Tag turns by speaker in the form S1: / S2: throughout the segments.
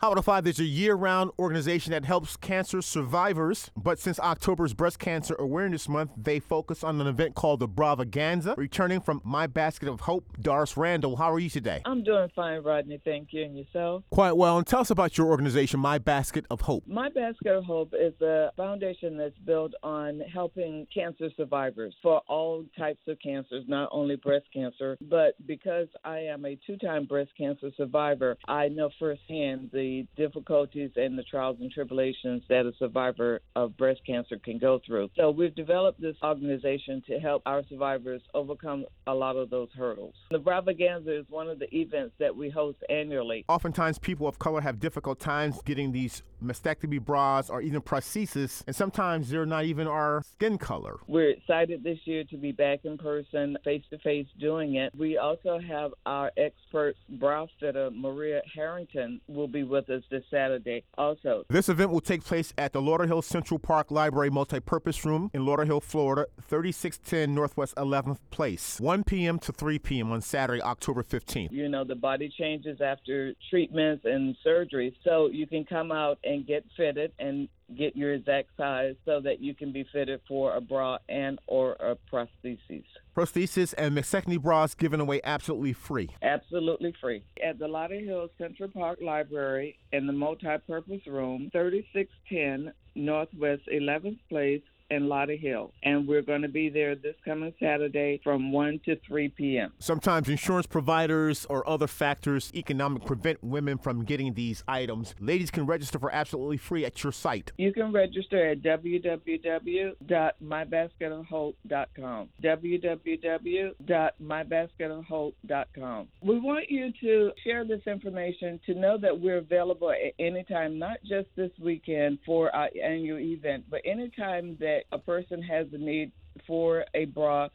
S1: Howard 5 is a year round organization that helps cancer survivors. But since October's Breast Cancer Awareness Month, they focus on an event called the Bravaganza. Returning from My Basket of Hope, Doris Randall, how are you today?
S2: I'm doing fine, Rodney. Thank you. And yourself?
S1: Quite well. And tell us about your organization, My Basket of Hope.
S2: My Basket of Hope is a foundation that's built on helping cancer survivors for all types of cancers, not only breast cancer. But because I am a two time breast cancer survivor, I know firsthand the difficulties and the trials and tribulations that a survivor of breast cancer can go through. So we've developed this organization to help our survivors overcome a lot of those hurdles. The Bravaganza is one of the events that we host annually.
S1: Oftentimes, people of color have difficult times getting these mastectomy bras or even prosthesis, and sometimes they're not even our skin color.
S2: We're excited this year to be back in person, face to face, doing it. We also have our expert bra fitter, Maria Harrington, will be with us this Saturday also.
S1: This event will take place at the Lauderhill Central Park Library Multipurpose Room in Lauderhill, Florida, 3610 Northwest 11th Place, 1 p.m. to 3 p.m. on Saturday, October 15th.
S2: You know, the body changes after treatments and surgery, so you can come out and get fitted and get your exact size so that you can be fitted for a bra and or a prosthesis.
S1: Prosthesis and mastectomy bras given away absolutely free.
S2: Absolutely free. At the Lauderhill Central Park Library in the multi-purpose room, 3610 Northwest 11th Place, in Lauderhill. And we're going to be there this coming Saturday from 1 to 3 p.m.
S1: Sometimes insurance providers or other factors economic prevent women from getting these items. Ladies can register for absolutely free at your site.
S2: You can register at www.mybasketofhope.com. www.mybasketofhope.com. We want you to share this information to know that we're available at any time, not just this weekend for our annual event, but anytime that a person has a need for a bra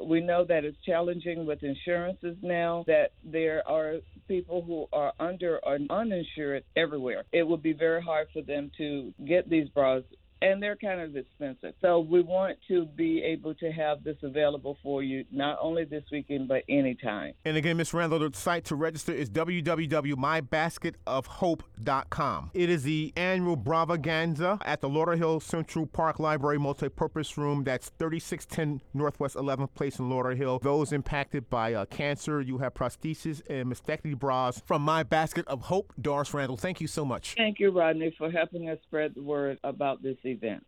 S2: we know that it's challenging with insurances now, that there are people who are under or uninsured everywhere. It would be very hard for them to get these bras and they're kind of expensive. So we want to be able to have this available for you not only this weekend but anytime.
S1: And again, Ms. Randall, the site to register is www.mybasketofhope.com. It is the annual Bravaganza at the Lauderhill Central Park Library multi-purpose room. That's 3610 Northwest 11th Place in Lauderhill. Those impacted by uh, cancer, you have prosthesis and mastectomy bras from My Basket of Hope. Doris Randall, thank you so much.
S2: Thank you, Rodney, for helping us spread the word about this event.